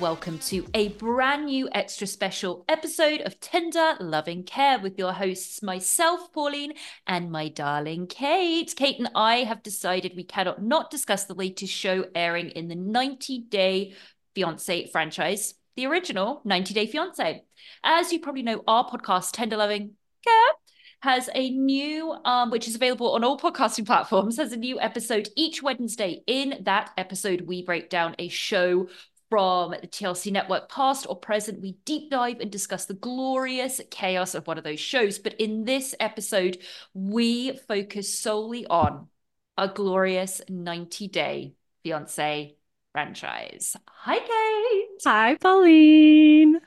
Welcome to a brand new extra special episode of Tender Loving Care with your hosts, myself, Pauline, and my darling Kate. Kate and I have decided we cannot not discuss the latest show airing in the 90 Day Fiance franchise, the original 90 Day Fiance. As you probably know, our podcast, Tender Loving Care, has a new, um, which is available on all podcasting platforms, has a new episode each Wednesday. In that episode, we break down a show from the TLC network, past or present. We deep dive and discuss the glorious chaos of one of those shows. But in this episode, we focus solely on a glorious 90 day fiance franchise. Hi, Kate. Hi, Pauline.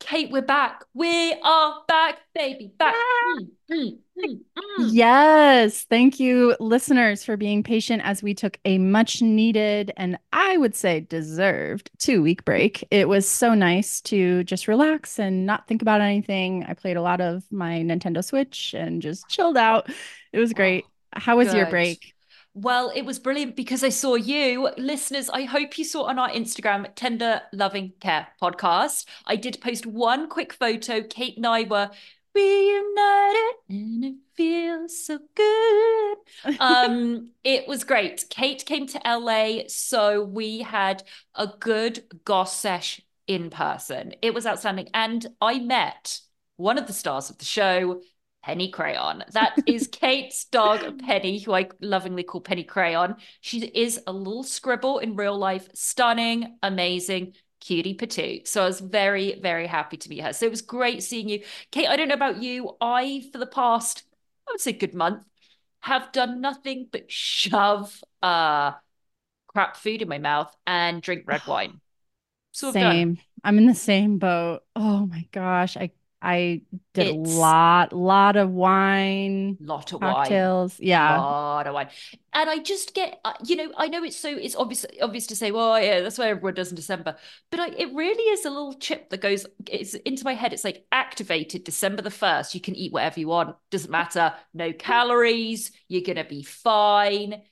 Kate, we're back. We are back, baby, back. Mm, mm, mm, mm. Yes. Thank you, listeners, for being patient as we took a much needed and I would say deserved two week break. It was so nice to just relax and not think about anything. I played a lot of my Nintendo Switch and just chilled out. It was great. How was your break? Well, it was brilliant because I saw you. Listeners, I hope you saw on our Instagram, Tender Loving Care podcast. I did post one quick photo. Kate and I were reunited and it feels so good. Um, it was great. Kate came to LA, so we had a good goss sesh in person. It was outstanding. And I met one of the stars of the show, Penny Crayon. That is Kate's dog, Penny, who I lovingly call Penny Crayon. She is a little scribble in real life, stunning, amazing, cutie patoo. So I was very, very happy to meet her. So it was great seeing you. Kate, I don't know about you. I, for the past, I would say good month, have done nothing but shove uh crap food in my mouth and drink red wine. So Same. I'm in the same boat. Oh my gosh. I I did It's- a lot, lot of wine, lot of wine. cocktails. Yeah. lot of wine. And I just get, uh, you know, I know it's so it's obvious obvious to say, well, yeah, that's what everyone does in December, but I, it really is a little chip that goes it's into my head. It's like activated December the first. You can eat whatever you want, doesn't matter. No calories. You're gonna be fine.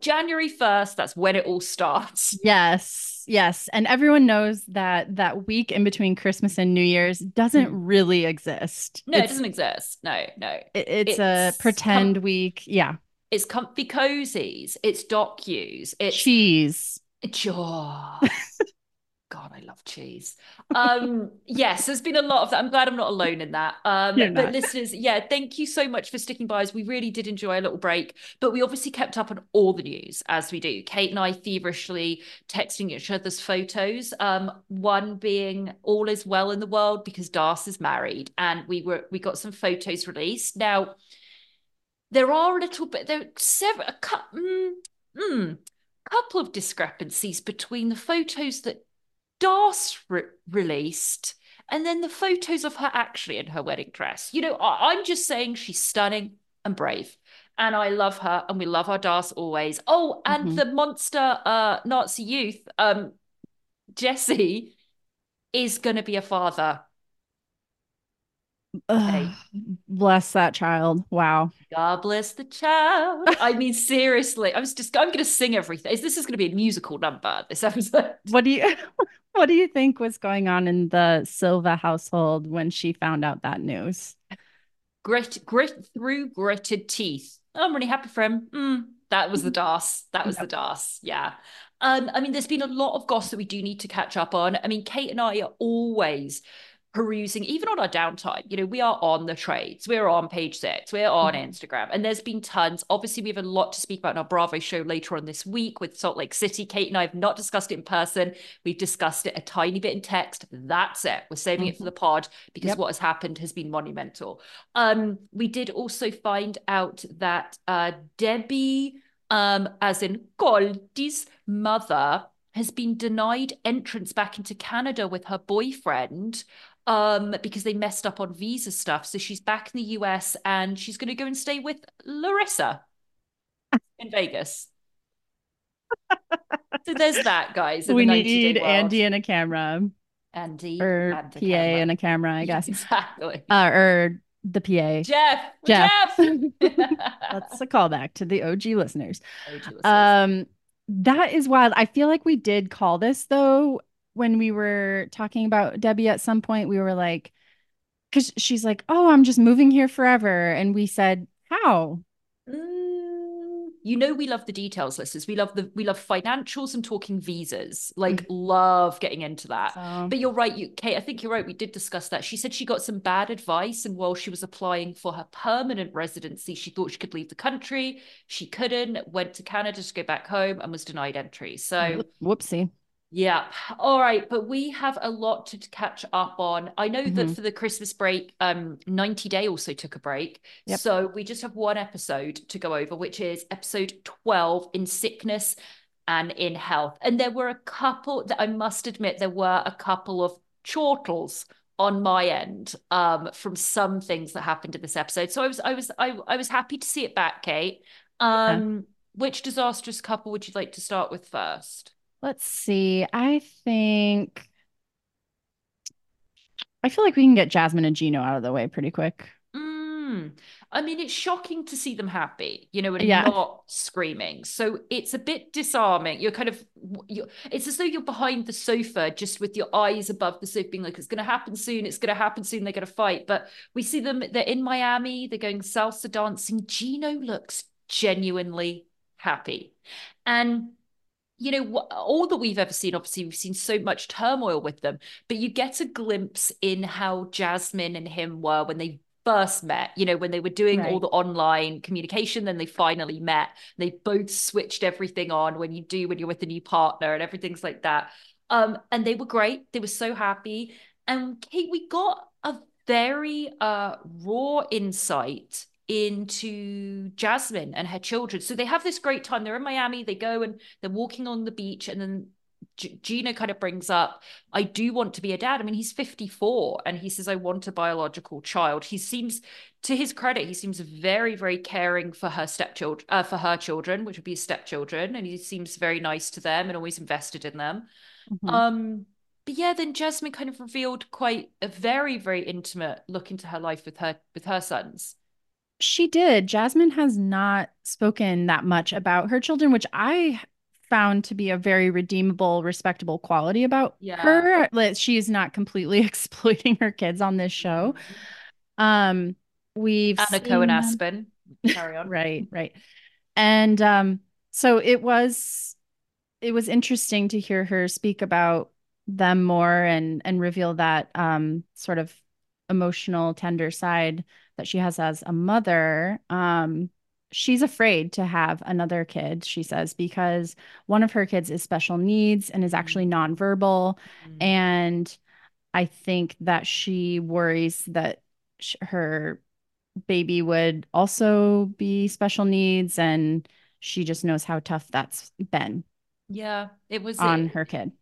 January first, that's when it all starts. Yes. Yes. And everyone knows that that week in between Christmas and New Year's doesn't mm. really exist. No, it doesn't exist. No, no. it- it's, a pretend com- week. Yeah. It's comfy cozies. It's docus. It's Cheese. Jaw. God, I love cheese. Um, yes, there's been a lot of that. I'm glad I'm not alone in that. Um, but listeners, yeah, thank you so much for sticking by us. We really did enjoy a little break, but we obviously kept up on all the news as we do. Kate and I feverishly texting each other's photos. Um, one being all is well in the world because Das is married, and we were we got some photos released. Now, there are a little bit there are several a couple mm, mm, couple of discrepancies between the photos that Das re- released And then the photos of her actually in her wedding dress. You know, I- I'm just saying she's stunning and brave. And I love her, and we love our Das always. Oh, and Mhm. the monster uh, Nazi youth, um, Jesse, is going to be a father. Ugh, bless that child. Wow. God bless the child. I mean, seriously, I was just, I'm going to sing everything. This is going to be a musical number, this episode. What do you what do you think was going on in the Silva household when she found out that news? Grit, grit through gritted teeth. I'm really happy for him. Mm, that was the DAS. That was the DAS. Yeah. Um, I mean, there's been a lot of gossip we do need to catch up on. I mean, Kate and I are always perusing, even on our downtime. You know, we are on the trades, we're on page six, we're on Mhm. Instagram, and there's been tons. Obviously, we have a lot to speak about in our Bravo show later on this week with Salt Lake City. Kate and I have not discussed it in person. We've discussed it a tiny bit in text. That's it. We're saving it for the pod because Yep. what has happened has been monumental. Um, we did also find out that uh, Debbie, um, as in Goldi's mother, has been denied entrance back into Canada with her boyfriend um, because they messed up on visa stuff. So she's back in the US and she's going to go and stay with Larissa in Vegas. so there's that, guys. we the 90 Day need. Andy and a camera Andy, or and PA camera. and a camera, I guess. Exactly. Uh, or the PA. Jeff. Jeff. Jeff. That's a callback to the OG listeners. OG listeners. Um, that is wild. I feel like we did call this though when we were talking about Debbie at some point. We were like, because she's like, "Oh, I'm just moving here forever," and we said, "How?" Mm, you know we love the details, listeners. We love the we love financials and talking visas. Like love getting into that. But you're right, you Kate. I think you're right. We did discuss that. She said she got some bad advice, and while she was applying for her permanent residency, she thought she could leave the country. She couldn't. Went to Canada to go back home and was denied entry. So. Whoopsie. Yeah. All right. But we have a lot to catch up on. I know that Mhm. for the Christmas break, um, 90 Day also took a break. Yep. So we just have one episode to go over, which is episode 12 in sickness and in health. And there were a couple that I must admit, there were a couple of chortles on my end um from some things that happened in this episode. So I was I was I, I was happy to see it back, Kate. Um which disastrous couple would you like to start with first? Let's see. I think I feel like we can get Jasmine and Gino out of the way pretty quick. Mm. I mean, it's shocking to see them happy, you know, and Yeah. not screaming. So it's a bit disarming. You're kind of, you're, it's as though you're behind the sofa, just with your eyes above the sofa, being like, it's going to happen soon. It's going to happen soon. They're going to fight. But we see them, they're in Miami. They're going salsa dancing. Gino looks genuinely happy. And you know, all that we've ever seen, obviously, we've seen so much turmoil with them, but you get a glimpse in how Jasmine and him were when they first met, you know, when they were doing all the online communication, then they finally met. They both switched everything on when you do when you're with a new partner and everything's like that. Um, and they were great. They were so happy. And Kate, we got a very uh raw insight into Jasmine and her children. So they have this great time. They're in Miami. They go and they're walking on the beach, and then G- Gino kind of brings up, "I do want to be a dad." I mean, he's 54, and he says, "I want a biological child." He seems, to his credit, he seems very, very caring for her stepchildren, uh, for her children, which would be his stepchildren, and he seems very nice to them and always invested in them. Mhm. Um, but yeah, then Jasmine kind of revealed quite a very, very intimate look into her life with her with her sons. She did. Jasmine has not spoken that much about her children, which I found to be a very redeemable, respectable quality about Yeah. her. That she is not completely exploiting her kids on this show. Um, we've Anna seen Cohen Aspen. Carry on. Right, right. And um, so it was it was interesting to hear her speak about them more and and reveal that um sort of emotional, tender side that she has as a mother. Um, she's afraid to have another kid, she says, because one of her kids is special needs and is actually nonverbal. Mm. And I think that she worries that sh- her baby would also be special needs. And she just knows how tough that's been Yeah, it was on her kid.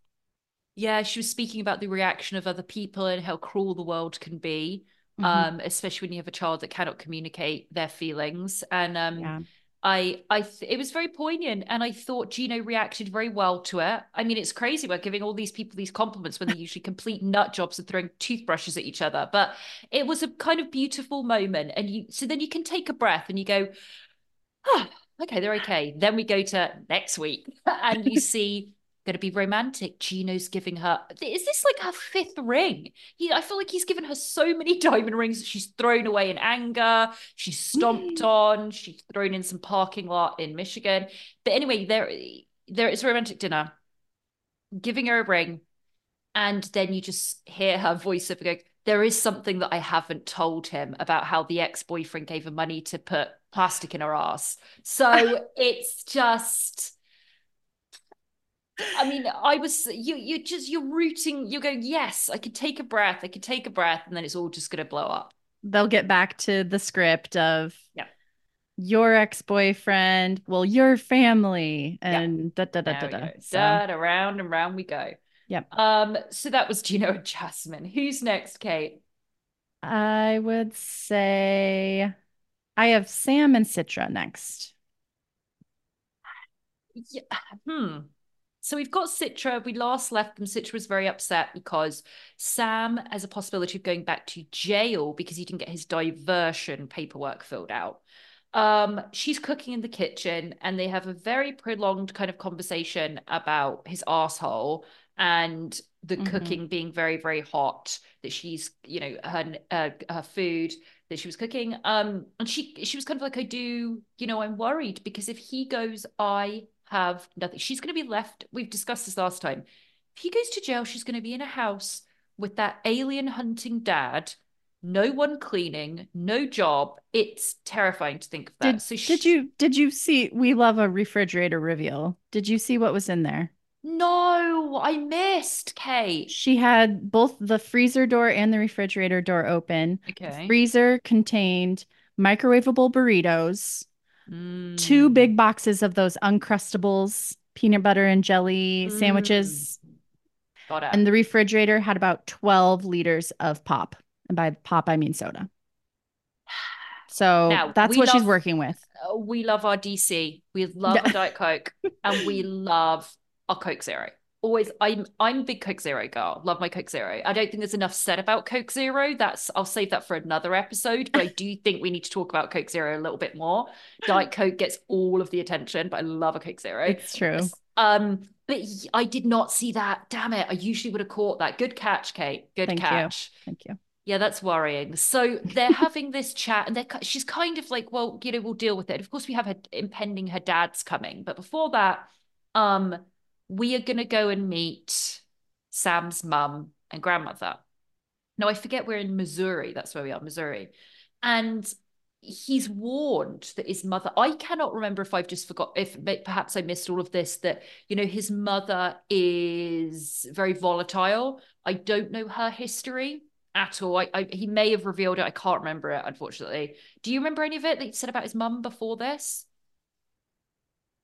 Yeah, she was speaking about the reaction of other people and how cruel the world can be, Mhm. um, especially when you have a child that cannot communicate their feelings. And um, Yeah. I, I, th- it was very poignant, and I thought Gino reacted very well to it. I mean, it's crazy we're giving all these people these compliments when they're usually complete nut jobs and throwing toothbrushes at each other. But it was a kind of beautiful moment, and you, so then you can take a breath and you go, oh, okay, they're okay. Then we go to next week, and you see going to be romantic. Gino's giving her. Is this like her fifth ring? He, I feel like he's given her so many diamond rings that she's thrown away in anger. She's stomped mm. on. She's thrown in some parking lot in Michigan. But anyway, there, there is a romantic dinner. Giving her a ring, and then you just hear her voice of go. There is something that I haven't told him about how the ex-boyfriend gave her money to put plastic in her ass. So it's just I mean, I was you you just you're rooting, you're going, yes, I could take a breath, I could take a breath, and then it's all just gonna blow up. They'll get back to the script of Yeah. your ex-boyfriend, well, your family, Yeah. and da da da There da da. go. So, Da, da, round and round we go. Yep. Um, so that was Gino and Jasmine. Who's next, Kate? I would say I have Sam and Citra next. Yeah. Hmm. So we've got Citra. We last left them. Citra was very upset because Sam has a possibility of going back to jail because he didn't get his diversion paperwork filled out. Um, she's cooking in the kitchen and they have a very prolonged kind of conversation about his asshole and the Mhm. cooking being very, very hot, that she's, you know, her uh, her food that she was cooking. Um, and she she was kind of like, I do, you know, I'm worried because if he goes, I have nothing. She's going to be left. We've discussed this last time. If he goes to jail, she's going to be in a house with that alien hunting dad, no one cleaning, no job. It's terrifying to think of that. Did, so did you did you see we love a refrigerator reveal? Did you see what was in there? No, I missed Kate. She had both the freezer door and the refrigerator door open. The Okay. freezer contained microwavable burritos, two Mm. big boxes of those uncrustables, peanut butter and jelly sandwiches, Got it. and the refrigerator had about 12 liters of pop. And by pop, I mean soda. So Now, that's what she's working with. Uh, we love our DC. We love Yeah. our Diet Coke, and we love our Coke Zero. Always, I'm I'm a big Coke Zero girl. Love my Coke Zero. I don't think there's enough said about Coke Zero. That's I'll save that for another episode. But I do think we need to talk about Coke Zero a little bit more. Diet Coke gets all of the attention, but I love a Coke Zero. It's true. Um, but I did not see that. Damn it! I usually would have caught that. Good catch, Kate. Good Thank you. catch. Thank you. Yeah, that's worrying. So they're having this chat, and they're she's kind of like, well, you know, we'll deal with it. Of course, we have her impending her dad's coming, but before that, um, we are gonna go and meet Sam's mum and grandmother. Now I forget we're in Missouri. That's where we are, Missouri, and he's warned that his mother. I cannot remember if I've just forgot if perhaps I missed all of this. That you know his mother is very volatile. I don't know her history at all. I, I he may have revealed it. I can't remember it, unfortunately. Do you remember any of it that he said about his mum before this?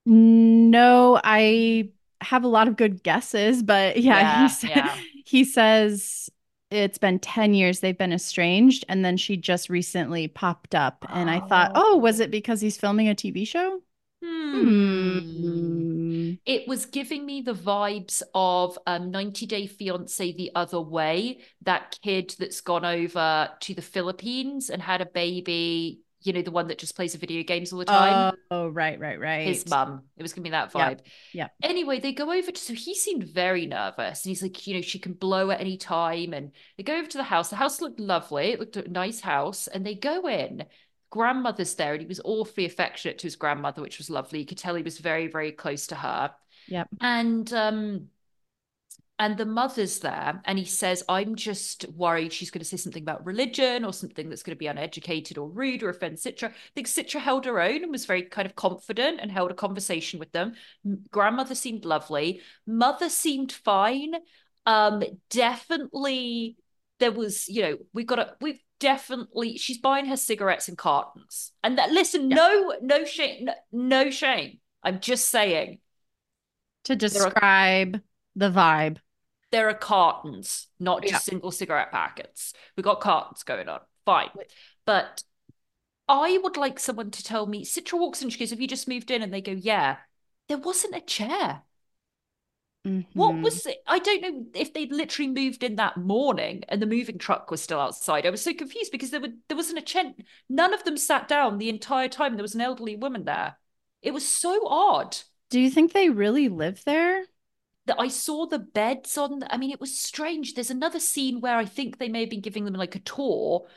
No, I have a lot of good guesses, but yeah, Yeah, he said yeah. he says it's been 10 years they've been estranged, and then she just recently popped up. And I thought, oh, was Oh. it because he's filming a TV show? Hmm. It was giving me the vibes of um 90 Day Fiance the other way, that kid that's gone over to the Philippines and had a baby, you know, the one that just plays the video games all the time. Oh, right, right, right. His mum. It was gonna be that vibe. yep. Anyway, they go over to so he seemed very nervous. And he's like, you know, she can blow at any time. And they go over to the house. The house looked lovely. It looked a nice house. And they go in. Grandmother's there, and he was awfully affectionate to his grandmother, which was lovely. You could tell he was very, very close to her. Yep. And um and the mother's there, and he says, I'm just worried she's going to say something about religion or something that's going to be uneducated or rude or offend Citra. I think Citra held her own and was very kind of confident and held a conversation with them. Grandmother seemed lovely. Mother seemed fine. Um, definitely there was, you know, we've got a we've definitely she's buying her cigarettes in cartons. And that listen, no, no shame, no, no shame. I'm just saying. To There are- describe the vibe. There are cartons, not just Yeah. single cigarette packets. We've got cartons going on. Fine. But I would like someone to tell me, Citra walks in, she goes, Have you just moved in? And they go, Yeah. There wasn't a chair. What Mhm. was it? I don't know if they'd literally moved in that morning and the moving truck was still outside. I was so confused because there were there wasn't a chair. None of them sat down the entire time. There was an elderly woman there. It was so odd Do you think they really live there? That I saw the beds on. I mean, it was strange. There's another scene where I think they may have been giving them like a tour,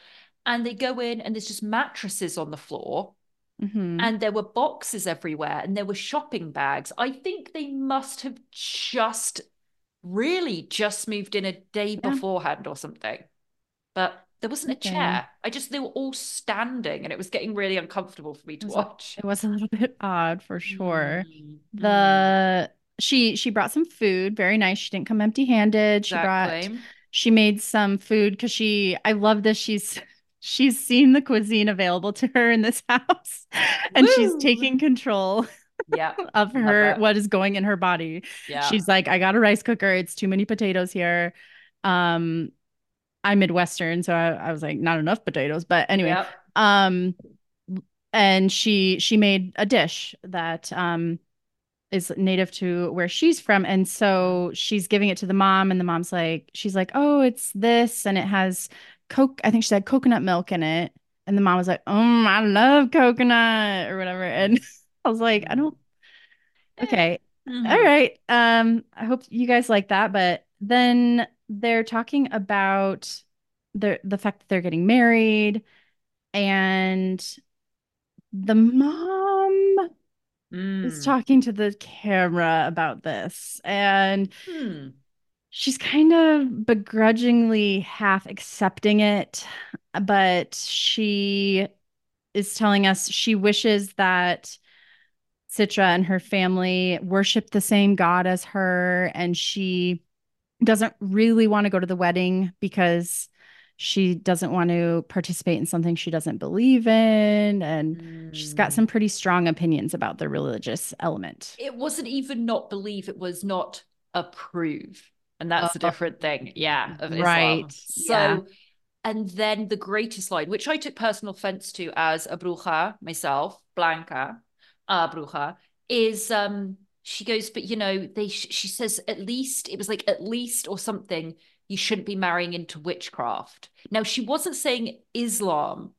and they go in and there's just mattresses on the floor. Mhm. and there were boxes everywhere and there were shopping bags. I think they must have just really just moved in a day Yeah. beforehand or something. But there wasn't a Okay. chair. I just they were all standing and it was getting really uncomfortable for me to It was a- watch. It was a little bit odd for sure. Mm, mm. The she she brought some food, very nice. She didn't come empty-handed. She brought she made some food because she I love this. She's she's seen the cuisine available to her in this house and she's taking control Yeah. of her what is going in her body. Yeah. She's like, I got a rice cooker. It's too many potatoes here. Um, I'm Midwestern, so I, I was like, not enough potatoes. But anyway, Yep. um, and she she made a dish that um is native to where she's from, and so she's giving it to the mom, and the mom's like, she's like, oh, it's this, and it has coke. I think she said coconut milk in it, and the mom was like, oh, I love coconut or whatever, and I was like, I don't. Okay, Mhm. all right. Um, I hope you guys like that. But then they're talking about the the fact that they're getting married, and the mom is Mm. talking to the camera about this, and Hmm. she's kind of begrudgingly half accepting it, but she is telling us she wishes that Citra and her family worship the same God as her, and she doesn't really want to go to the wedding because she doesn't want to participate in something she doesn't believe in. And she's got Mm. some pretty strong opinions about the religious element. it wasn't even not believe it was not approve and that's a Oh. different thing yeah of Islam. Right, so yeah. and then the greatest line which i took personal offense to as a bruja myself blanca uh bruja is um she goes but you know they she says at least it was like at least or something you shouldn't be marrying into witchcraft now she wasn't saying islam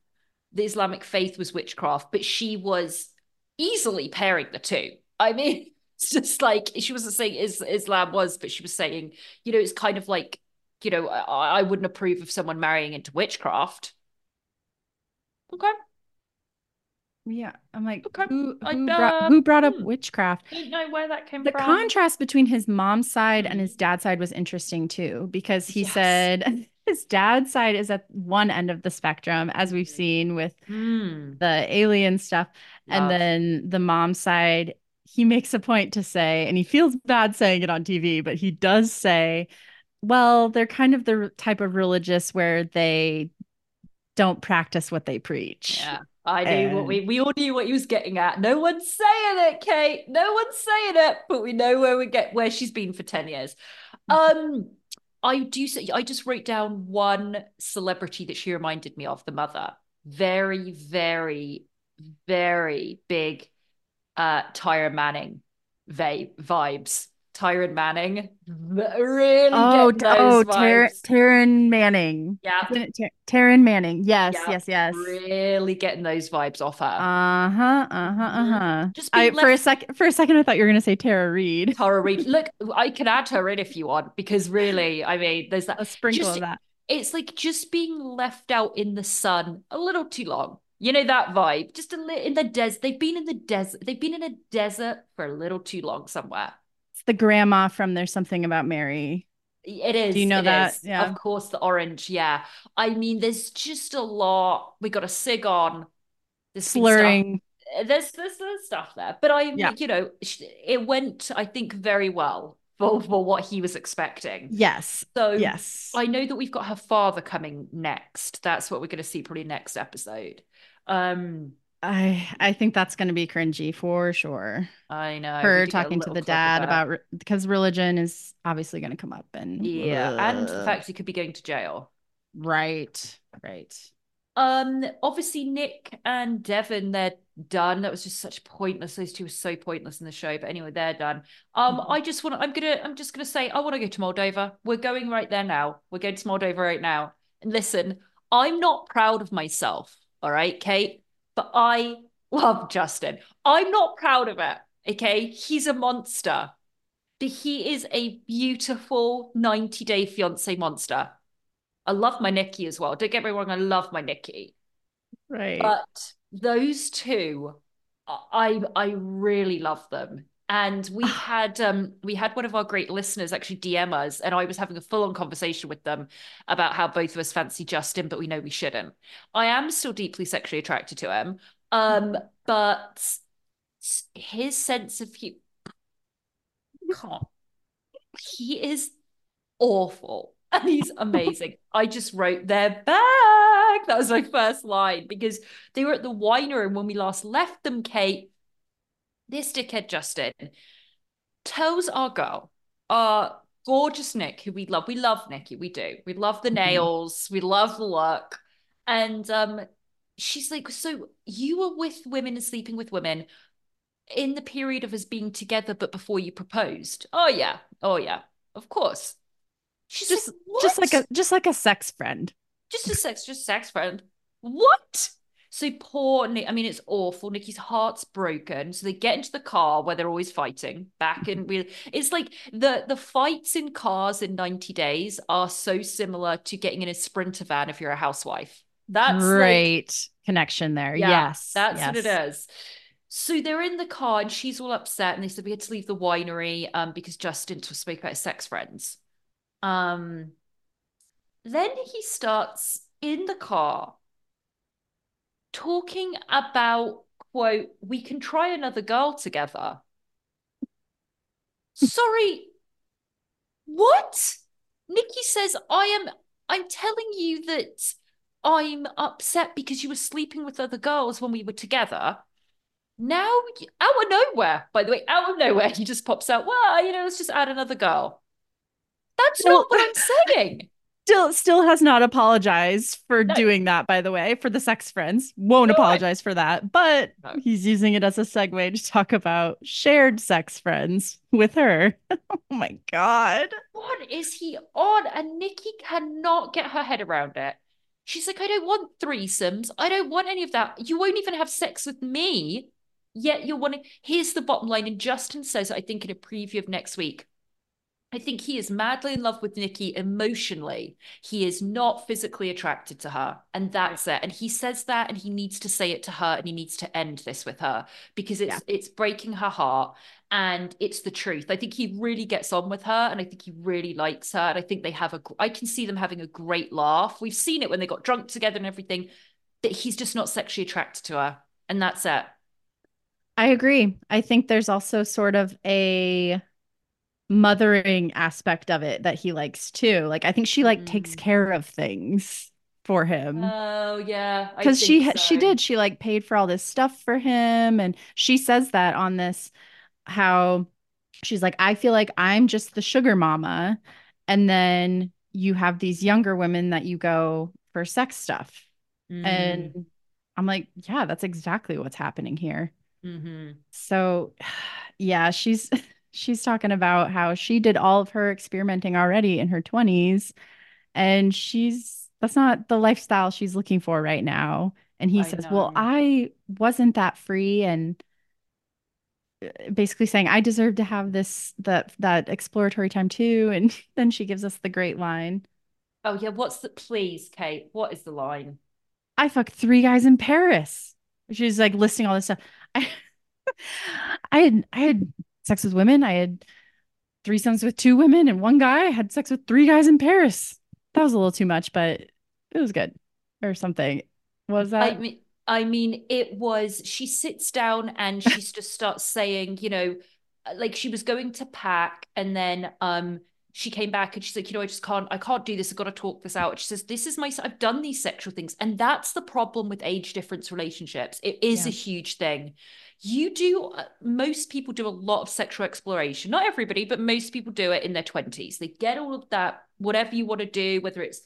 the islamic faith was witchcraft but she was easily pairing the two. I mean, it's just like she wasn't saying is Islam was, but she was saying, you know, it's kind of like, you know, I, I wouldn't approve of someone marrying into witchcraft. Okay. Yeah, I'm like, Okay. who, I- who, brought, uh, who brought up hmm. witchcraft? Don't know where that came The from. contrast between his mom's side and his dad's side was interesting too, because he Yes. said his dad's side is at one end of the spectrum, as we've seen with Hmm. the alien stuff. And then the mom's side, he makes a point to say, and he feels bad saying it on TV, but he does say, well, they're kind of the type of religious where they don't practice what they preach. Yeah. I knew what we we all knew what he was getting at. No one's saying it, Kate. No one's saying it, but we know where we get where she's been for 10 years. Um I do say I just wrote down one celebrity that she reminded me of, the mother. Very, very, very big uh Tyra Manning va- vibes. Taryn Manning really Oh, oh, Tar-. Taryn Manning. Yeah. Tar- Taryn Manning? Yes, Yeah, yes, yes. Really getting those vibes off her. Uh huh. Uh huh. Uh huh. Just I for a second for a second I thought you were gonna say Tara Reid. Tara Reid. Look, I can add her in if you want, because really, I mean, there's that. A sprinkle just- of that. It's like just being left out in the sun a little too long. You know that vibe. Just a little in the desert. They've been in the desert. They've been in a desert for a little too long somewhere. The grandma from There's Something About Mary. It is. Do you know that? is. Yeah. Of course, the orange. Yeah. I mean, there's just a lot. We got a sig on. There's Slurring. there's there's there's stuff there but i Yeah. you know it went i think very well for for what he was expecting Yes. so Yes. i know that we've got her father coming next that's what we're going to see probably next episode um I I think that's going to be cringy for sure. I know. Her talking to the dad about because religion is obviously going to come up and yeah, ugh. and the fact he could be going to jail. Right. Right. Um, obviously Nick and Devin, they're done. That was just such pointless. Those two were so pointless in the show. But anyway, they're done. Um, mm-hmm. I just want to. I'm gonna. I'm just gonna say I want to go to Moldova. We're going right there now. We're going to Moldova right now. And listen, I'm not proud of myself. All right, Kate, but I love Justin. I'm not proud of it. Okay, he's a monster. But he is a beautiful 90 day fiance monster. I love my Nikki as well. Don't get me wrong, I love my Nikki. Right. But those two, I I really love them. And we had um we had one of our great listeners actually DM us, and I was having a full-on conversation with them about how both of us fancy Justin, but we know we shouldn't. I am still deeply sexually attracted to him. Um, but his sense of humor he is awful and he's amazing. I just wrote they're back. That was my first line because they were at the winery and when we last left them, Kate. This dickhead Justin tells our girl, our gorgeous Nick, who we love. We love Nikki, we do. We love the mm-hmm. nails, mm-hmm. we love the look. And um, she's like, So you were with women and sleeping with women in the period of us being together, but before you proposed? Oh, yeah. Oh, yeah. Of course. She's just like, just like a just like a sex friend. Just a sex, just sex friend. What? So poor Nick. I mean, it's awful. Nikki's heart's broken. So they get into the car where they're always fighting back and we it's like the the fights in cars in 90 days are so similar to getting in a sprinter van if you're a housewife. That's great like, connection there. Yeah, yes. That's yes. what it is. So they're in the car and she's all upset and they said we had to leave the winery um because Justin speaking about his sex friends. Um, then he starts in the car talking about, quote, we can try another girl together. Sorry, what? Nikki says, I am, I'm telling you that I'm upset because you were sleeping with other girls when we were together. Now, out of nowhere, by the way, out of nowhere, he just pops out, well, you know, let's just add another girl. That's well, not what I'm saying. Still, still has not apologized for no. doing that. By the way, for the sex friends, won't no, apologize I... for that. But no. he's using it as a segue to talk about shared sex friends with her. oh my god, what is he on? And Nikki cannot get her head around it. She's like, I don't want threesomes. I don't want any of that. You won't even have sex with me. Yet you're wanting. Here's the bottom line. And Justin says, I think in a preview of next week, I think he is madly in love with Nikki emotionally. He is not physically attracted to her. And that's it. And he says that and he needs to say it to her and he needs to end this with her because it's yeah. it's breaking her heart and it's the truth. I think he really gets on with her and I think he really likes her. And I think they have a I can see them having a great laugh. We've seen it when they got drunk together and everything. That he's just not sexually attracted to her. And that's it. I agree. I think there's also sort of a mothering aspect of it that he likes too. Like I think she like mm. takes care of things for him. Oh yeah, because she so. she did she like paid for all this stuff for him, and she says that on this how she's like I feel like I'm just the sugar mama, and then you have these younger women that you go for sex stuff, mm. and I'm like yeah, that's exactly what's happening here. Mm-hmm. So yeah, she's she's talking about how she did all of her experimenting already in her 20s and she's that's not the lifestyle she's looking for right now. And he I says know. well i wasn't that free. And uh, basically saying i deserve to have this that that exploratory time too. And then she gives us the great line. Oh yeah. What's the please kate what is the line? I fucked three guys in paris. She's like listing all this stuff. I i had i had sex with women. I had three threesomes with two women and one guy. I had sex with three guys in Paris. That was a little too much, but it was good or something. was that? I mean, I mean, it was. She sits down and she just starts saying, you know, like she was going to pack, and then um she came back and she's like, you know, I just can't, I can't do this. I've got to talk this out. She says, this is my, I've done these sexual things. And that's the problem with age difference relationships. It is yeah. a huge thing. You do, uh, most people do a lot of sexual exploration. Not everybody, but most people do it in their 20s. They get all of that, whatever you want to do, whether it's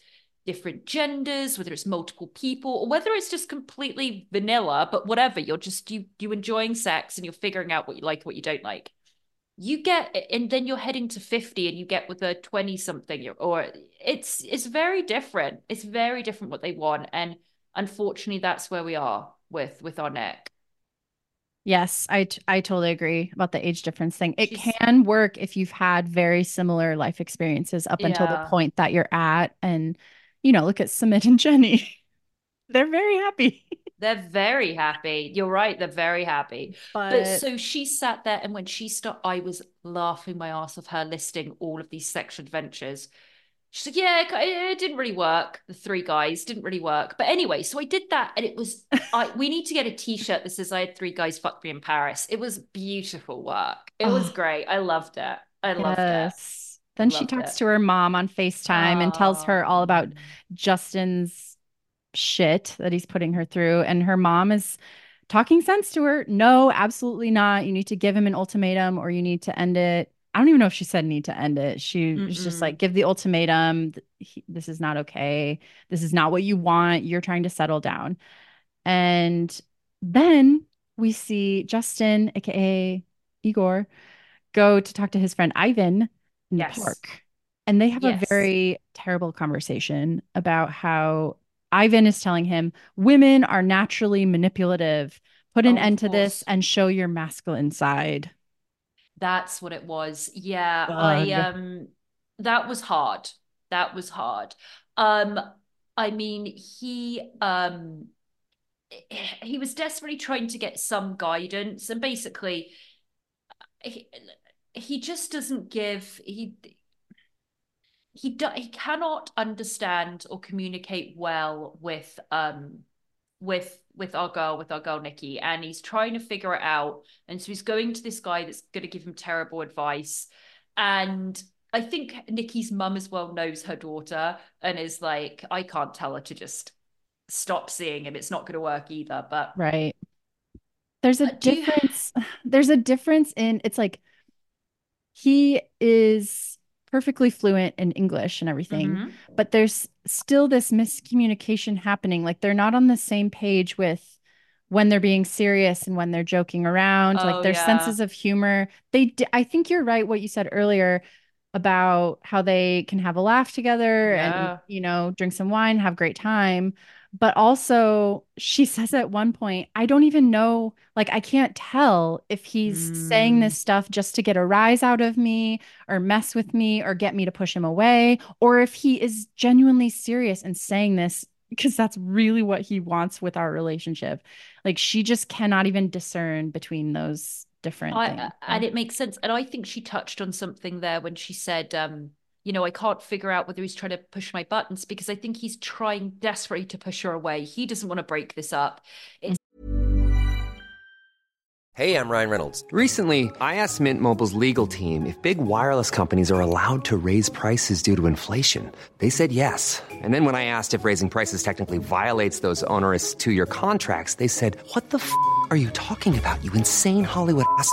different genders, whether it's multiple people, or whether it's just completely vanilla, but whatever, you're just, you, you enjoying sex and you're figuring out what you like, what you don't like you get and then you're heading to 50 and you get with a 20 something or it's it's very different. It's very different what they want and unfortunately that's where we are with with our Nick. Yes i i totally agree about the age difference thing. It She's, can work if you've had very similar life experiences up yeah. until the point that you're at and you know look at Sumit and jenny. They're very happy they're very happy. You're right. They're very happy. But... but, so she sat there, and when she started, I was laughing my ass off her listing all of these sexual adventures. She's like, yeah, it didn't really work. The three guys didn't really work. But anyway, so I did that, and it was. I we need to get a T-shirt that says I had three guys fuck me in Paris. It was beautiful work. It oh. was great. I loved it. I loved yes. it. Then she talks it. to her mom on FaceTime oh. and tells her all about oh. Justin's shit that he's putting her through. And her mom is talking sense to her. No, absolutely not. You need to give him an ultimatum or you need to end it. I don't even know if she said need to end it. She Mm-mm. was just like, give the ultimatum. This is not okay. This is not what you want. You're trying to settle down. And then we see Justin, aka Igor, go to talk to his friend Ivan in yes. the park. And they have yes. a very terrible conversation about how Ivan is telling him women are naturally manipulative. Put an oh, end to this and show your masculine side. That's what it was. Yeah, I um that was hard. That was hard. Um I mean, he um he was desperately trying to get some guidance and basically he, he just doesn't give he he do, he cannot understand or communicate well with um with with our girl with our girl Nikki and he's trying to figure it out. And so he's going to this guy that's going to give him terrible advice. And I think Nikki's mum as well knows her daughter and is like I can't tell her to just stop seeing him. It's not going to work either. But right. There's a difference you... there's a difference in it's like he is perfectly fluent in English and everything, mm-hmm. but there's still this miscommunication happening. Like they're not on the same page with when they're being serious and when they're joking around. Oh, like their yeah. senses of humor. They, d- I think you're right. What you said earlier about how they can have a laugh together yeah. and you know drink some wine, have great time but also she says at one point i don't even know like i can't tell if he's mm. saying this stuff just to get a rise out of me or mess with me or get me to push him away or if he is genuinely serious and saying this because that's really what he wants with our relationship like she just cannot even discern between those different I, things and it makes sense and i think she touched on something there when she said um you know, I can't figure out whether he's trying to push my buttons because I think he's trying desperately to push her away. He doesn't want to break this up. It's- hey, I'm Ryan Reynolds. Recently, I asked Mint Mobile's legal team if big wireless companies are allowed to raise prices due to inflation. They said yes. And then when I asked if raising prices technically violates those onerous two year contracts, they said, What the f are you talking about, you insane Hollywood ass?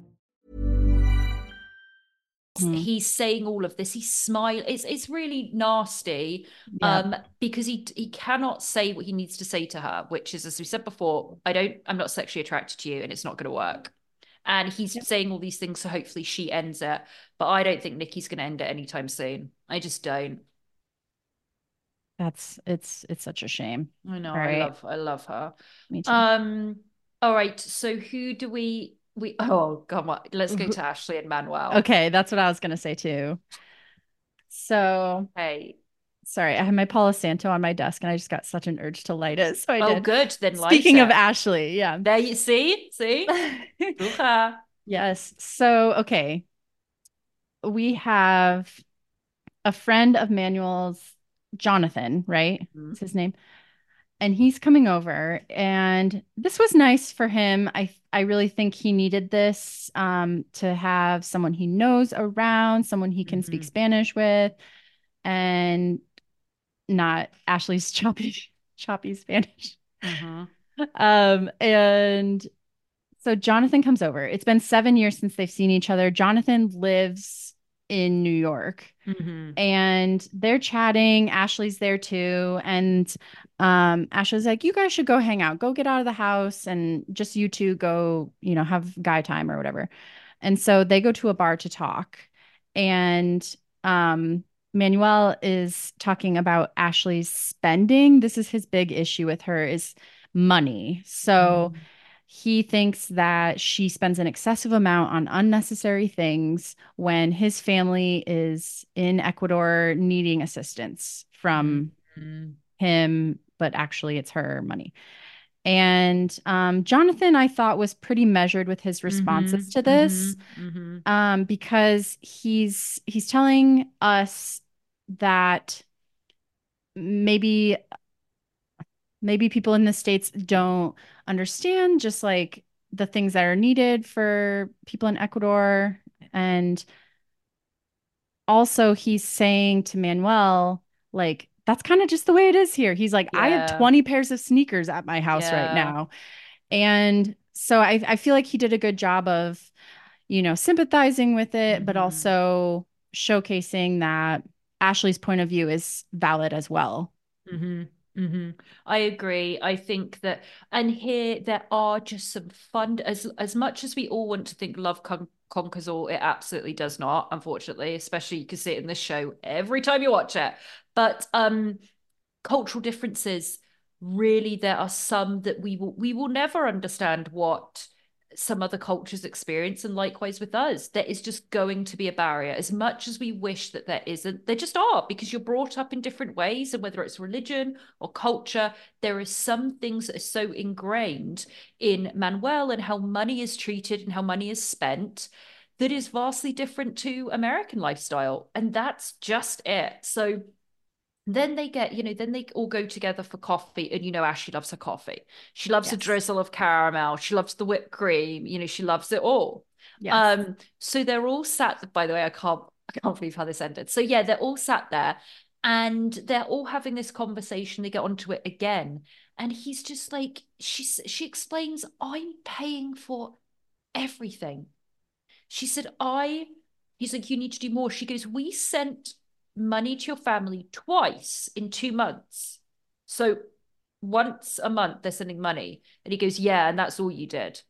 Hmm. He's saying all of this. He's smiling. It's it's really nasty, yeah. um, because he he cannot say what he needs to say to her, which is, as we said before, I don't, I'm not sexually attracted to you, and it's not going to work And he's Yep. saying all these things, so hopefully she ends it. But I don't think Nikki's going to end it anytime soon. I just don't. That's it's it's such a shame. I know. All I right. love. I love her. Me too. Um. All right. So who do we? We. Oh. oh, come on. Let's go mm-hmm. to Ashley and Manuel. okay, that's what I was gonna say too. So Hey. sorry, I have my Palo Santo on my desk and I just got such an urge to light it. So I Oh, did. good. Then light Speaking of. Ashley, yeah. There you see. See. Yes. So, okay. We have a friend of Manuel's, Jonathan, right? Mm-hmm. That's his name. And he's coming over, and this was nice for him. I I really think he needed this um, to have someone he knows around, someone he can speak Mhm. Spanish with, and not Ashley's choppy choppy Spanish. Mhm. Um, and so Jonathan comes over. It's been seven years since they've seen each other. Jonathan lives in New York Mhm. and they're chatting. Ashley's there too. And um, Ashley's like, You guys should go hang out, go get out of the house, and just you two go, you know, have guy time or whatever. And so they go to a bar to talk. And um, Manuel is talking about Ashley's spending. This is his big issue with her is money. So he thinks that she spends an excessive amount on unnecessary things when his family is in Ecuador needing assistance from Mhm. him, but actually it's her money. And um, Jonathan, I thought, was pretty measured with his responses Mhm. to this Mhm. Mhm. um, because he's he's telling us that maybe maybe people in the states don't understand just like the things that are needed for people in Ecuador and also he's saying to Manuel like that's kind of just the way it is here. He's like I have 20 pairs of sneakers at my house right now. And so I I feel like he did a good job of you know sympathizing with it but Mhm. also showcasing that Ashley's point of view is valid as well. hmm hmm I agree. I think that, and here there are just some fun. As as much as we all want to think love con- conquers all, it absolutely does not. Unfortunately, especially you can see it in this show every time you watch it. But um, cultural differences. Really, there are some that we will we will never understand what some other cultures experience, and likewise with us. There is just going to be a barrier. As much as we wish that there isn't, there just are because you're brought up in different ways, and whether it's religion or culture, there are some things that are so ingrained in Manuel and how money is treated and how money is spent that is vastly different to American lifestyle. And that's just it. So then they get, you know, then they all go together for coffee. And you know, Ashley loves her coffee. She loves a drizzle of caramel. She loves the whipped cream. You know, she loves it all. Yes. Um, so they're all sat, by the way, I can't I can't believe how this ended. So yeah, they're all sat there and they're all having this conversation. They get onto it again. And he's just like, she's she explains, I'm paying for everything. She said, I, he's like, you need to do more. She goes, We sent money to your family twice in two months. So once a month they're sending money. And he goes, Yeah, and that's all you did.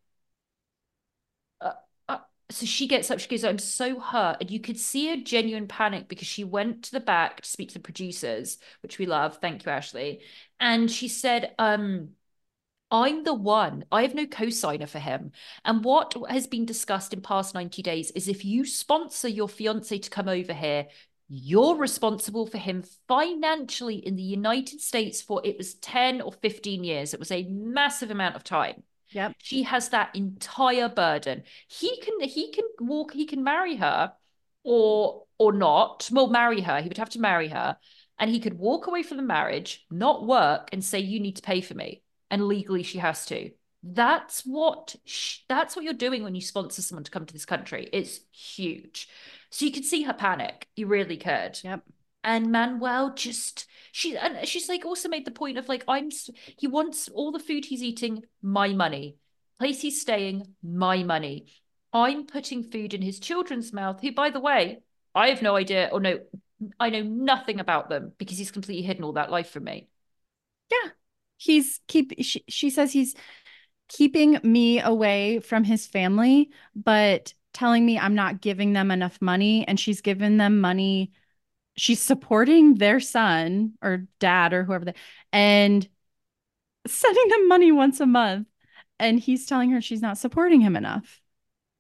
Uh, uh, so she gets up, she goes, I'm so hurt. And you could see a genuine panic because she went to the back to speak to the producers, which we love. Thank you, Ashley. And she said, um, I'm the one. I have no co-signer for him. And what has been discussed in past 90 days is if you sponsor your fiance to come over here, you're responsible for him financially in the United States for it was 10 or 15 years. It was a massive amount of time. Yep. She has that entire burden. He can he can walk, he can marry her or or not. Well, marry her. He would have to marry her. And he could walk away from the marriage, not work, and say, you need to pay for me. And legally she has to. That's what sh- that's what you're doing when you sponsor someone to come to this country. It's huge. So you could see her panic. You really could. Yep. And Manuel just she and she's like also made the point of like I'm he wants all the food he's eating my money, place he's staying my money. I'm putting food in his children's mouth. Who, by the way, I have no idea or no, I know nothing about them because he's completely hidden all that life from me. Yeah. He's keep she, she says he's keeping me away from his family, but telling me I'm not giving them enough money. And she's given them money. She's supporting their son or dad or whoever they and sending them money once a month. And he's telling her she's not supporting him enough.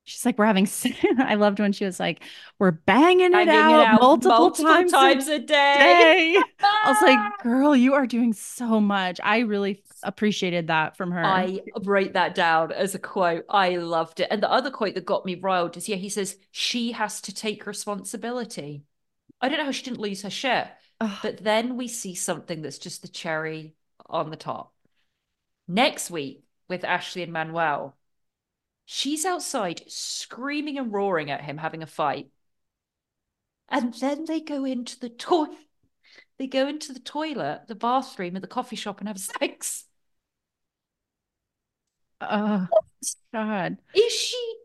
She's like, we're having. I loved when she was like, we're banging, Banging it, out it out multiple, multiple times, times a a day. day. I was like, ah! girl, you are doing so much. I really appreciated that from her. I wrote that down as a quote. I loved it. And the other quote that got me riled is yeah, he says, she has to take responsibility. I don't know how she didn't lose her shit. Ugh. But then we see something that's just the cherry on the top. Next week with Ashley and Manuel, she's outside screaming and roaring at him, having a fight. And then they go into the toilet. They go into the toilet, the bathroom, and the coffee shop and have sex. Oh, God. is she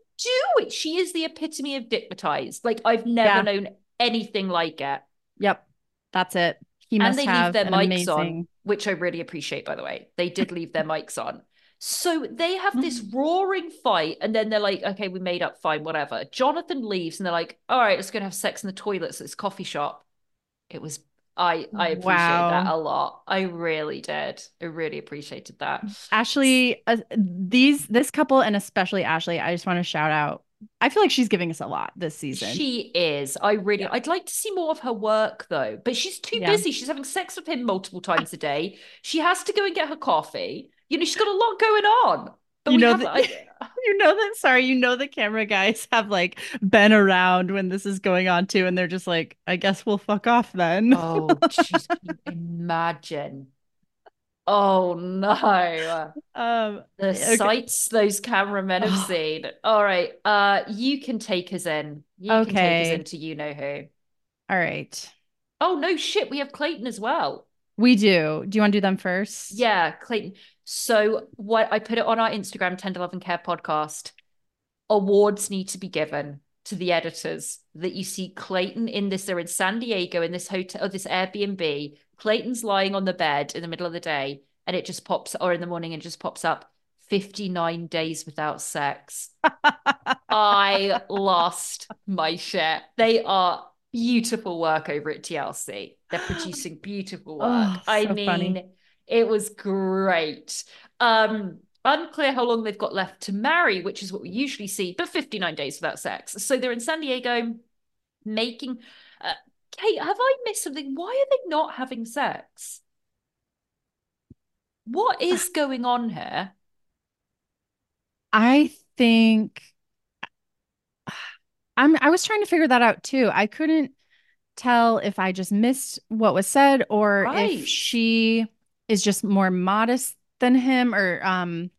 doing? She is the epitome of dickmatized. Like I've never Yeah. known anything like it. Yep. That's it. He and they have leave their an mics amazing... on, which I really appreciate, by the way. They did leave their mics on. So they have this roaring fight, and then they're like, okay, we made up, fine, whatever. Jonathan leaves, and they're like, all right, let's go have sex in the toilets at this coffee shop. It was I I appreciate Wow. that a lot. I really did. I really appreciated that. Ashley, uh, these this couple and especially Ashley, I just want to shout out. I feel like she's giving us a lot this season. She is. I really. I'd like to see more of her work though, but she's too Yeah. busy. She's having sex with him multiple times a day. She has to go and get her coffee. You know, she's got a lot going on. But You know have, that- I- you know that sorry, you know the camera guys have like been around when this is going on too, and they're just like, I guess we'll fuck off then. oh, you imagine. Oh no. um The Okay. sights those cameramen have seen. All right. Uh you can take us in. You can take us Okay. into you know who. all right. Oh no shit, we have Clayton as well. We do. Do you want to do them first? Yeah, Clayton. So what I put it on our Instagram, Tender Love and Care podcast. Awards need to be given to the editors that you see Clayton in this. They're in San Diego in this hotel, or this Airbnb. Clayton's lying on the bed in the middle of the day, and it just pops, or in the morning, and just pops up. 59 days without sex. I lost my shit. They are beautiful work over at TLC. They're producing beautiful work. Oh, I mean, funny. It was great. Um, unclear how long they've got left to marry, which is what we usually see, but 59 days without sex. So they're in San Diego making. Uh, Kate, have I missed something? Why are they not having sex? What is going on here? I think I'm I was trying to figure that out too. I couldn't tell if I just missed what was said or Right. if she is just more modest than him or um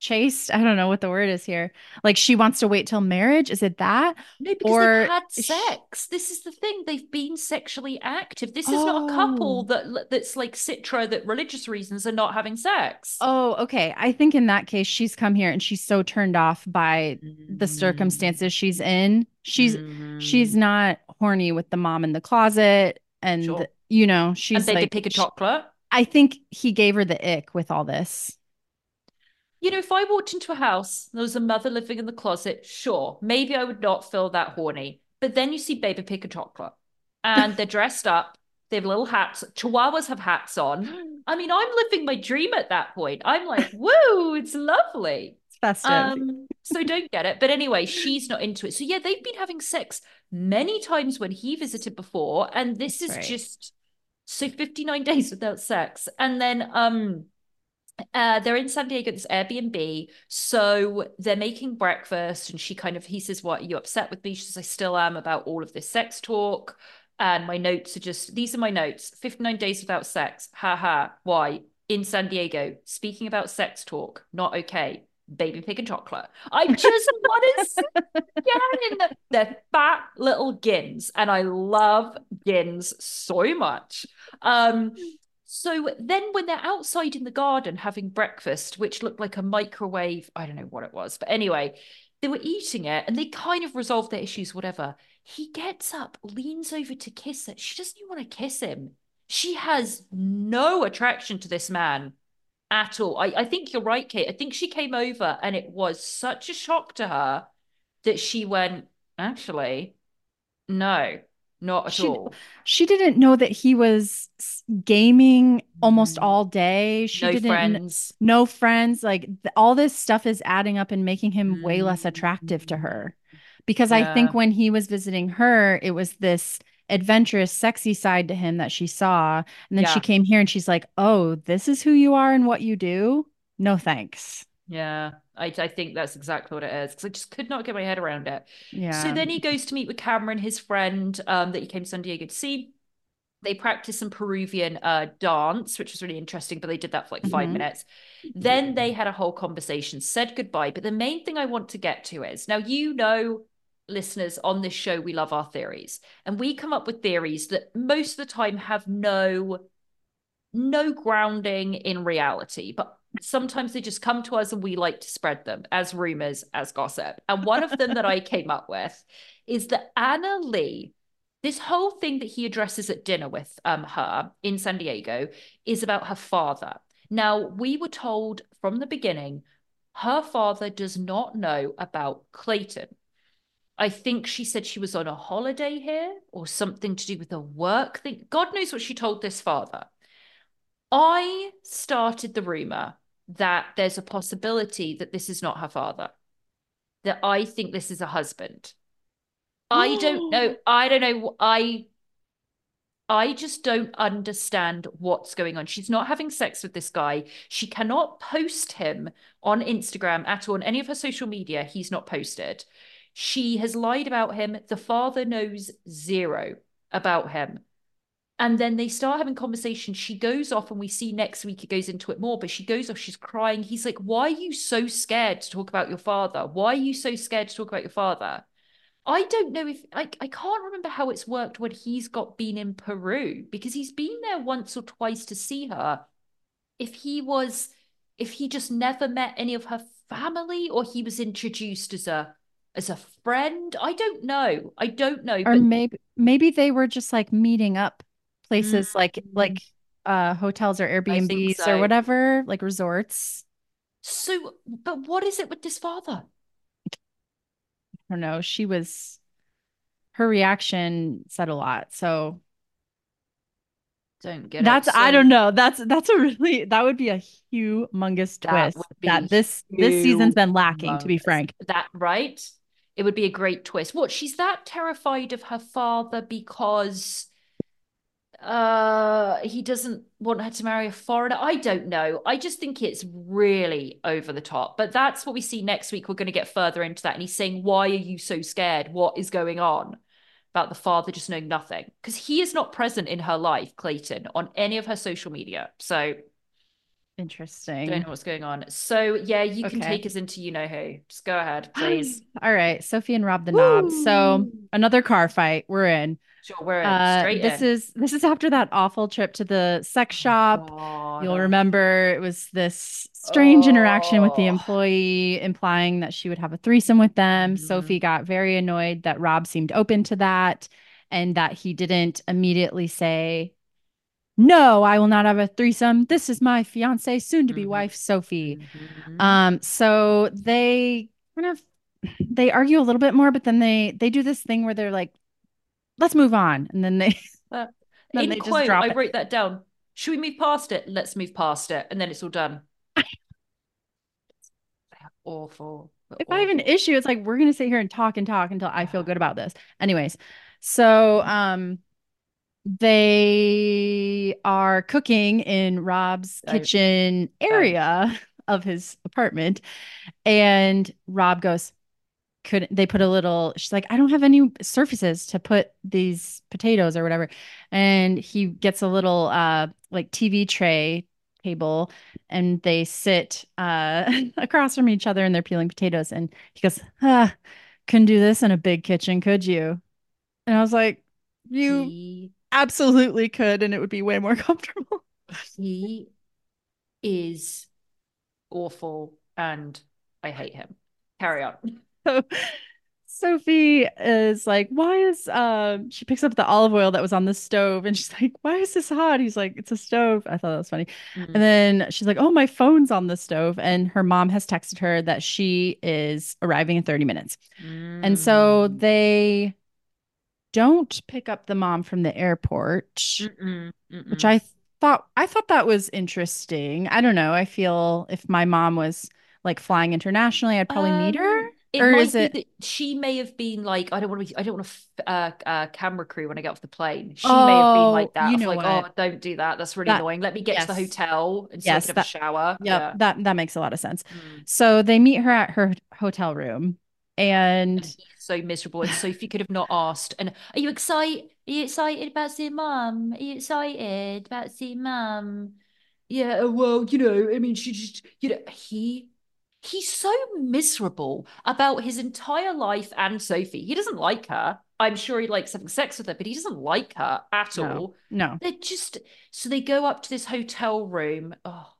chaste. I don't know what the word is here. Like she wants to wait till marriage. Is it that? No, because Or they've had sex. This is the thing. They've been sexually active. This is not a couple Oh. that that's like Citra that religious reasons are not having sex. Oh, okay. I think in that case she's come here and she's so turned off by the Mm. circumstances she's in. She's Mm-hmm. she's not horny with the mom in the closet and Sure. you know, she's and they like Pig and Chocolate. I think he gave her the ick with all this. You know, if I walked into a house, and there was a mother living in the closet, sure, maybe I would not feel that horny. But then you see baby Pig and Chocolate and they're dressed up. They have little hats. Chihuahuas have hats on. I mean, I'm living my dream at that point. I'm like, woo, it's lovely. It's festive. Um, so don't get it. But anyway, she's not into it. So yeah, they've been having sex many times when he visited before, and this That's is right. just so 59 days without sex. And then um uh they're in San Diego, this Airbnb. So they're making breakfast, and she kind of he says, What are you upset with me? She says, I still am about all of this sex talk. And my notes are just these are my notes 59 days without sex. Ha ha. Why? In San Diego, speaking about sex talk, not okay. Baby pig and chocolate. I just want to see again. They're fat little gins, and I love gins so much. Um, so then when they're outside in the garden having breakfast, which looked like a microwave, I don't know what it was, but anyway, they were eating it and they kind of resolved their issues, whatever. He gets up, leans over to kiss her. She doesn't even want to kiss him. She has no attraction to this man. At all. I, I think you're right, Kate. I think she came over and it was such a shock to her that she went, actually, no, not at she, all. She didn't know that he was gaming almost all day. She Mm. no didn't friends. no friends. Like th- all this stuff is adding up and making him way less attractive to her. Because I think Mm. When he was visiting her, it was this adventurous, sexy side to him that she saw. And then she came here and she's like, Oh, this is who you are and what you do? No thanks. Yeah, I, I think that's exactly what it is because I just could not get my head around it. Yeah. So then he goes to meet with Cameron, his friend um, that he came to San Diego to see. They practice some Peruvian uh, dance, which was really interesting, but they did that for like 5 Mhm. minutes. Then they had a whole conversation, said goodbye. But the main thing I want to get to is now, you know, listeners on this show, we love our theories, and we come up with theories that most of the time have no no grounding in reality, but sometimes they just come to us and we like to spread them as rumors, as gossip. And one of them that I came up with is that AnnaLi, this whole thing that he addresses at dinner with um, her in San Diego is about her father. Now, we were told from the beginning her father does not know about Clayton. I think she said she was on a holiday here or something to do with a work thing. God knows what she told this father. I started the rumor that there's a possibility that this is not her father, that I think this is a husband. I don't know. I don't know. I I just don't understand what's going on. She's not having sex with this guy. She cannot post him on Instagram at all. On any of her social media, he's not posted. She has lied about him. The father knows zero about him. And then they start having conversations. She goes off, and we see next week it goes into it more, but she goes off, she's crying. He's like, Why are you so scared to talk about your father? Why are you so scared to talk about your father? I don't know if I, I can't remember how it's worked when he's got been in Peru because he's been there once or twice to see her. If he was, if he just never met any of her family or he was introduced as a as a friend, I don't know. I don't know. or but maybe maybe they were just like meeting up places like like uh hotels or Airbnbs so. or whatever, like resorts. so, but what is it with this father? I don't know. She was her reaction said a lot. So Don't get that's it. I don't know. That's that's a really that would be a humongous That twist that this this season's been lacking, to be frank. That right? It would be a great twist. What? She's that terrified of her father because uh he doesn't want her to marry a foreigner. I don't know. I just think it's really over the top. But that's what we see next week. We're going to get further into that. And he's saying, Why are you so scared? What is going on? About the father just knowing nothing. Because he is not present in her life, Clayton, on any of her social media. So Interesting. don't know what's going on. So yeah, you can take us into you know who. Just go ahead, please. All right, Sophie and Rob the knob. So another car fight. We're in. Sure, we're in. Uh, straight this in. is this is after that awful trip to the sex shop. God. You'll remember it was this strange interaction with the Oh. employee, implying that she would have a threesome with them. Mhm. Sophie got very annoyed that Rob seemed open to that and that he didn't immediately say, No, I will not have a threesome. This is my fiance, soon to be Mhm. wife, Sophie. Mhm. Um, so they kind of they argue a little bit more, but then they they do this thing where they're like, let's move on. And then they Uh, then in they just drop I it. wrote that down. Should we move past it? Let's move past it, and then it's all done. Awful. If I have an issue, it's like we're gonna sit here and talk and talk until I feel good about this. Anyways, so um they are cooking in Rob's I- kitchen area of his apartment, and Rob goes, couldn't they put a little she's like, I don't have any surfaces to put these potatoes or whatever. And he gets a little uh like TV tray table and they sit uh across from each other and they're peeling potatoes. And he goes ah couldn't do this in a big kitchen could you? And i was like you absolutely could and it would be way more comfortable he is awful, and I hate him. Carry on. so Sophie is like, why is um she picks up the olive oil that was on the stove and she's like, why is this hot? He's like, it's a stove. I thought that was funny. Mm. And then she's like, oh, my phone's on the stove. And her mom has texted her that she is arriving in 30 minutes. And so Mm. they don't pick up the mom from the airport, Mm-mm, which mm-mm. I thought I thought that was interesting. I don't know. I feel if my mom was like flying internationally, I'd probably meet her. Um, Or is it- she may have been like, I don't want to, be, I don't want to, uh, uh, camera crew when I get off the plane. She may have been Oh, like that. you know like, what? oh, don't do that. That's really That- annoying. Let me get to the hotel and so Yes, I can have that- a shower. Yep, Yeah. that that makes a lot of sense. Mm. So they meet her at her hotel room, and so miserable. And Sophie could have not asked. And are you excited? Are you excited about seeing mum? Are you excited about seeing mum? Yeah, uh, well, you know, I mean, she just, you know, he he's so miserable about his entire life and Sophie. He doesn't like her. I'm sure he likes having sex with her, but he doesn't like her at No. all. no, They're just so they go up to this hotel room. Oh,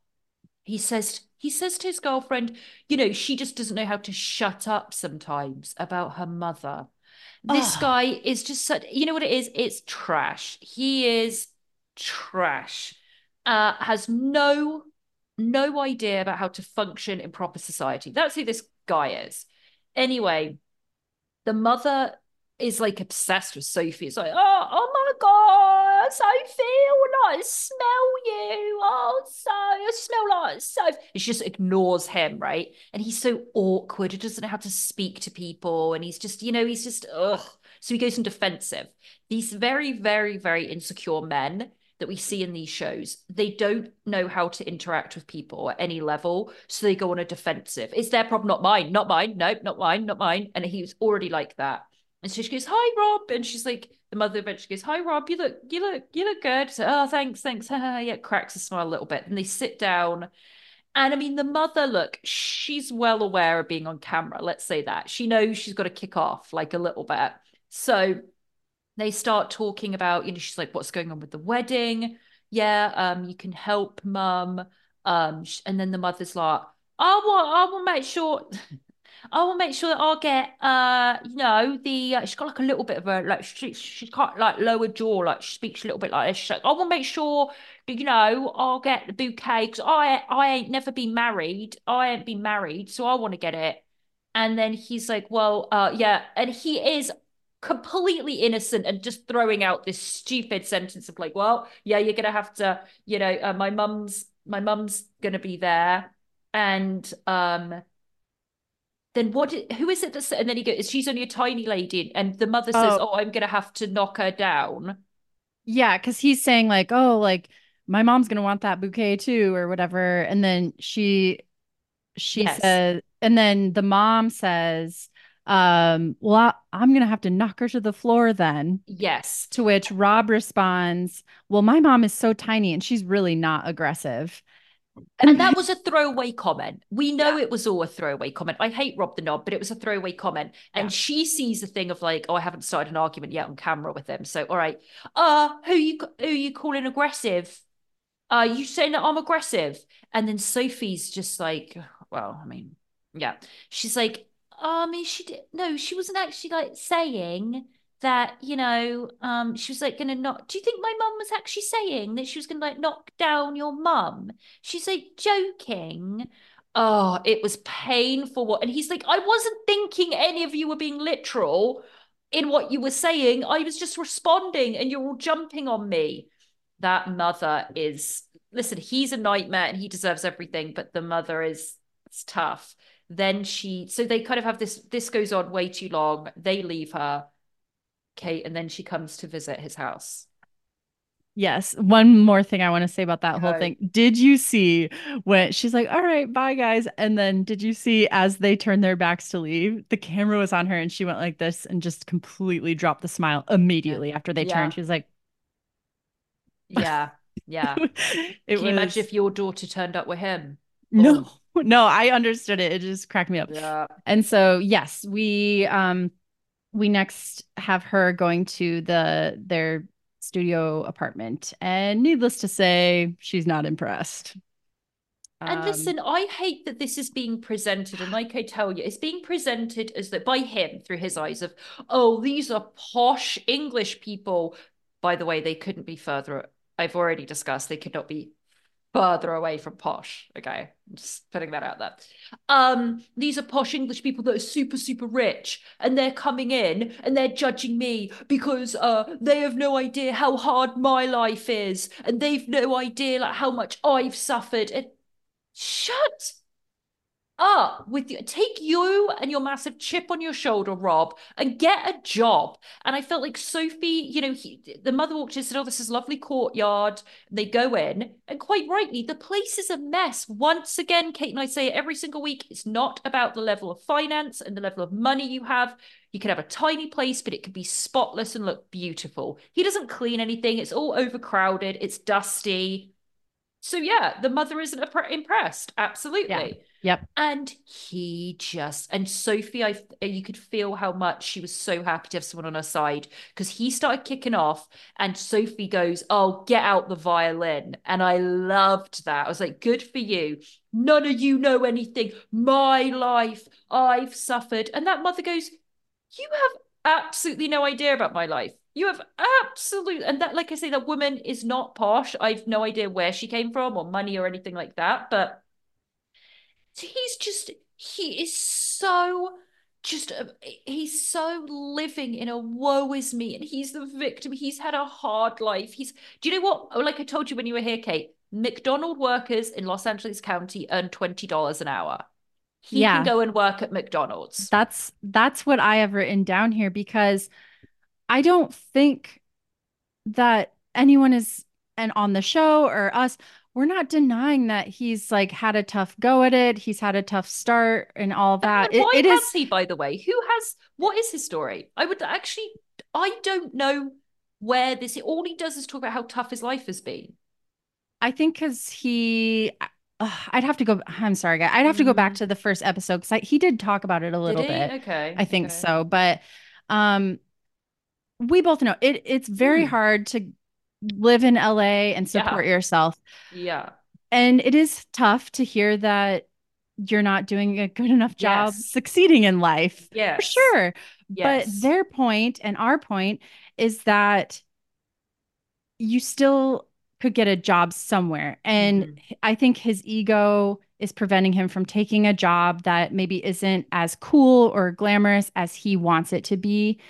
he says he says to his girlfriend, you know, she just doesn't know how to shut up sometimes about her mother. This Oh. guy is just such, you know what it is? It's trash. He is trash. Uh, has no no idea about how to function in proper society. That's who this guy is. Anyway, the mother is like obsessed with Sophie. It's like, oh, oh my God, I want to smell you. Oh, so I smell like. And she just ignores him, right? And he's so awkward. He doesn't know how to speak to people. And he's just, you know, he's just, ugh. So he goes on defensive. These very, very, very insecure men that we see in these shows, they don't know how to interact with people at any level. So they go on a defensive. It's their problem, not mine, not mine. Nope, not mine, not mine. And he was already like that. And so she goes, "Hi, Rob," and she's like, the mother eventually goes, "Hi, Rob. You look, you look, you look good." So, oh, thanks, thanks. yeah, cracks a smile a little bit, and they sit down. And I mean, the mother, look, she's well aware of being on camera. Let's say that she knows she's got to kick off like a little bit. So they start talking about, you know, she's like, "What's going on with the wedding?" Yeah, um, you can help, mum. Um, and then the mother's like, "I will, I will make sure." I will make sure that I'll get, uh, you know, the uh, she's got like a little bit of a like she she's got like lower jaw, like she speaks a little bit like this. She's like, I will make sure, you know, I'll get the bouquet because I I ain't never been married. I ain't been married, so I want to get it. And then he's like, well, uh, yeah, and he is completely innocent and just throwing out this stupid sentence of like, well, yeah, you're gonna have to, you know, uh, my mum's my mum's gonna be there, and um then what did, who is it that's and then he goes she's only a tiny lady and the mother says Oh. oh i'm gonna have to knock her down yeah, because he's saying like, oh, like my mom's gonna want that bouquet too, or whatever. And then she she Yes. says, and then the mom says, um, well, I, I'm gonna have to knock her to the floor then. yes To which Rob responds, Well, my mom is so tiny and she's really not aggressive. And that was a throwaway comment. We know it was all a throwaway comment. I hate rob the knob but it was a throwaway comment. And Yeah. she sees the thing of like oh i haven't started an argument yet on camera with him so all right. Uh who you who you calling aggressive? Uh you saying that i'm aggressive? And then sophie's just like well i mean yeah. She's like oh, i mean she did no she wasn't actually like saying that you know um she was like gonna knock do you think my mum was actually saying that she was gonna like knock down your mum? She's like joking. Oh it was painful. What and he's like i wasn't thinking any of you were being literal in what you were saying. I was just responding and you're all jumping on me. That mother is listen he's a nightmare and he deserves everything but the mother is it's tough. Then she so they kind of have this this goes on way too long. They leave her kate and then she comes to visit his house Yes. One more thing I want to say about that whole thing. Did you see when she's like, All right, bye, guys? And then did you see as they turned their backs to leave, the camera was on her and she went like this and just completely dropped the smile immediately after they Yeah. turned? She was like, yeah yeah It can you imagine if your daughter turned up with him No, no, I understood it. It just cracked me up. yeah And so, yes, we um we next have her going to the their studio apartment, and needless to say, she's not impressed. And Um, listen, I hate that this is being presented, and like I tell you, it's being presented as that by him through his eyes of, oh, these are posh English people. By the way, they couldn't be further. I've already discussed they could not be further away from posh. Okay, I'm just putting that out there. Um, these are posh English people that are super, super rich, and they're coming in and they're judging me because uh they have no idea how hard my life is, and they've no idea like how much I've suffered. And shut up with you. Take you and your massive chip on your shoulder, Rob, and get a job. And I felt like Sophie, you know, he, the mother walked in and said, Oh, this is a lovely courtyard. And they go in, and quite rightly, the place is a mess. Once again, Kate and I say it every single week it's not about the level of finance and the level of money you have. You could have a tiny place, but it could be spotless and look beautiful. He doesn't clean anything, it's all overcrowded, it's dusty. So, yeah, the mother isn't impressed. Absolutely. Yeah. Yep. And he just and Sophie, I uh, you could feel how much she was so happy to have someone on her side because he started kicking off, and Sophie goes, "Oh, get out the violin," and I loved that. I was like, "Good for you." None of you know anything. My life, I've suffered, and that mother goes, "You have absolutely no idea about my life." You have absolute, and that, like I say, that woman is not posh. I've no idea where she came from or money or anything like that, but he's just he is so just uh, he's so living in a woe is me and he's the victim. He's had a hard life. He's do you know what? Oh, like i told you when you were here kate mcdonald workers in los angeles county earn $20 an hour. He Yeah. can go and work at mcdonald's. That's that's what I have written down here because I don't think that anyone is and on the show or us we're not denying that he's like had a tough go at it. He's had a tough start and all that. And It- why it has is he by the way who has what is his story i would actually i don't know where this all he does is talk about how tough his life has been I think because he, uh, I'd have to go. I'm sorry, guy. I'd have to go back Mhm. to the first episode because he did talk about it a little bit. okay I think okay. so, but um, we both know it. It's very Hmm. hard to live in LA and Yeah. support yourself, yeah and it is tough to hear that you're not doing a good enough job Yes. succeeding in life. Yeah. For sure. Yes. But their point and our point is that you still could get a job somewhere. And Mhm. I think his ego is preventing him from taking a job that maybe isn't as cool or glamorous as he wants it to be.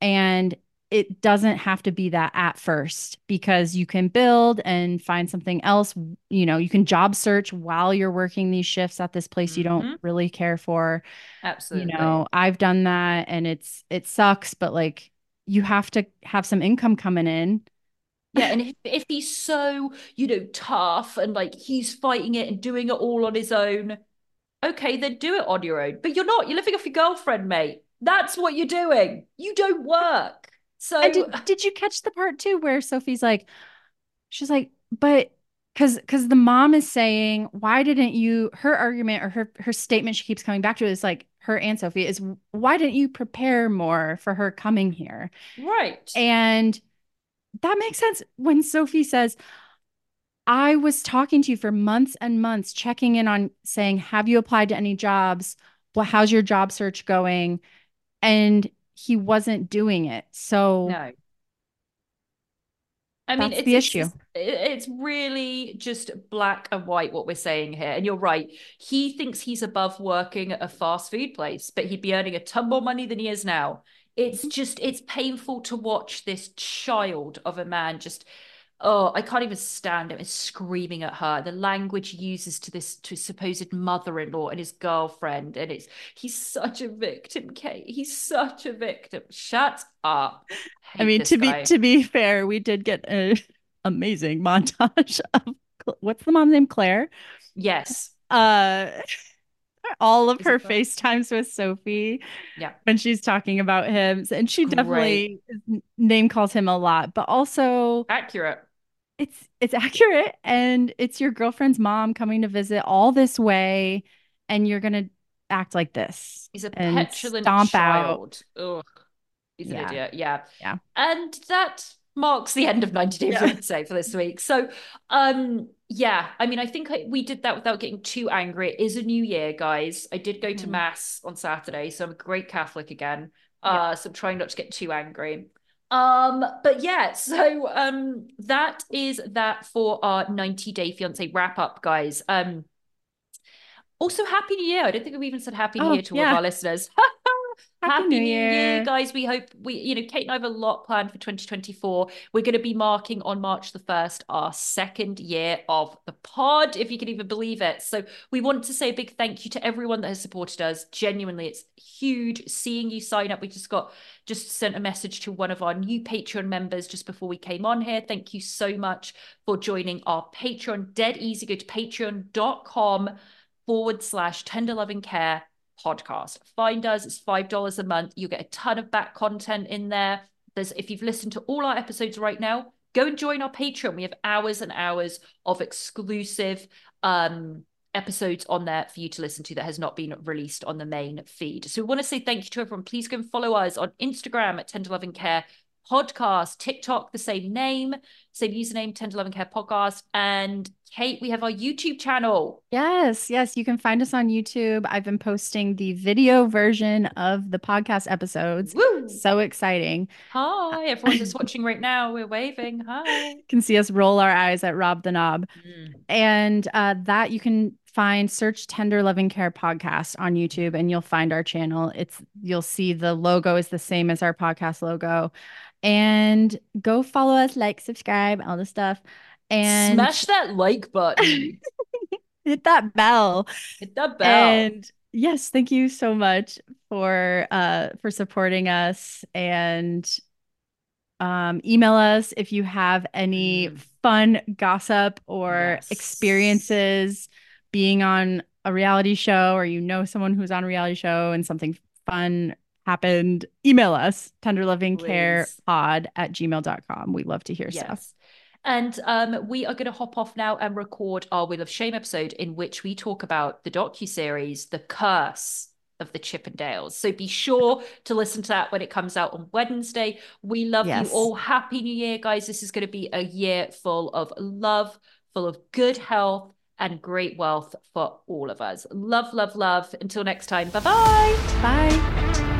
And it doesn't have to be that at first because you can build and find something else. You know, you can job search while you're working these shifts at this place you Mhm. don't really care for Absolutely. you know i've done that and it's it sucks but like you have to have some income coming in Yeah, and if, if he's so, you know, tough and like he's fighting it and doing it all on his own, okay, then do it on your own. But you're not. You're living off your girlfriend, mate. That's what you're doing. You don't work. So and did, did you catch the part too where sophie's like she's like but because because the mom is saying why didn't you her argument or her her statement she keeps coming back to is like her aunt sophie is why didn't you prepare more for her coming here right. And that makes sense when Sophie says, I was talking to you for months and months, checking in on saying, Have you applied to any jobs? Well, how's your job search going? And he wasn't doing it. So No. I mean, That's it's the it's issue. just- it's really just black and white what we're saying here. And you're right. He thinks he's above working at a fast food place, but he'd be earning a ton more money than he is now. It's Mm-hmm. just, it's painful to watch this child of a man just, oh, I can't even stand him. It's screaming at her. The language uses to this, to his supposed mother-in-law and his girlfriend. And it's, he's such a victim, Kate. He's such a victim. Shut up. I Hate mean, to be to be fair, we did get an amazing montage of what's the mom's name? Claire. Yes. Uh all of Is her FaceTimes with Sophie Yeah. when she's talking about him. And she Great. definitely name calls him a lot, but also Accurate. It's it's accurate and it's your girlfriend's mom coming to visit all this way and you're gonna act like this He's a petulant stomp out. child. Ugh. He's an Yeah. idiot. Yeah. Yeah. And that marks the end of 90 Day Yeah. Fiancé for this week. So um yeah, I mean, I think I, we did that without getting too angry. It is a new year, guys. I did go to Mhm. mass on Saturday, so I'm a great Catholic again. Yeah. Uh, so I'm trying not to get too angry. Um, but yeah, so um, that is that for our 90 Day Fiance wrap up, guys. Um, also, Happy New Year. I don't think we've even said Happy New Oh, Year to all of our listeners. Happy New Year. guys. We hope we, you know, Kate and I have a lot planned for 2024. We're going to be marking on March the 1st our second year of the pod, if you can even believe it. So we want to say a big thank you to everyone that has supported us. Genuinely, it's huge seeing you sign up. We just got just sent a message to one of our new Patreon members just before we came on here. Thank you so much for joining our Patreon. Dead easy. Go to patreon.com forward slash tender loving care podcast. Find us, it's $5 a month. You'll get a ton of back content in there. There's if you've listened to all our episodes right now, go and join our Patreon. We have hours and hours of exclusive um episodes on there for you to listen to that has not been released on the main feed. So we want to say thank you to everyone. Please go and follow us on Instagram at Tender Loving Care Podcast, TikTok, the same name, same username, Tender Loving Care Podcast. And Kate, we have our YouTube channel. Yes, yes, you can find us on YouTube. I've been posting the video version of the podcast episodes. Woo! So exciting. Hi, everyone that's watching right now. We're waving. Hi. Can see us roll our eyes at Rob the Knob. Mm. And uh, that you can find search Tender Loving Care podcast on YouTube and you'll find our channel. It's you'll see the logo is the same as our podcast logo. And go follow us, like, subscribe, all the stuff. And Smash that like button. hit that bell. Hit that bell. And yes, thank you so much for uh for supporting us and um email us if you have any Mm. fun gossip or Yes. experiences being on a reality show or you know someone who's on a reality show and something fun happened, email us tenderlovingcarepod at gmail.com. We love to hear stuff. And um, we are going to hop off now and record our Wheel of Shame episode in which we talk about the docu-series The Curse of the Chippendales. So be sure to listen to that when it comes out on Wednesday. We love Yes. you all. Happy New Year, guys. This is going to be a year full of love, full of good health and great wealth for all of us. Love, love, love. Until next time. Bye-bye. Bye.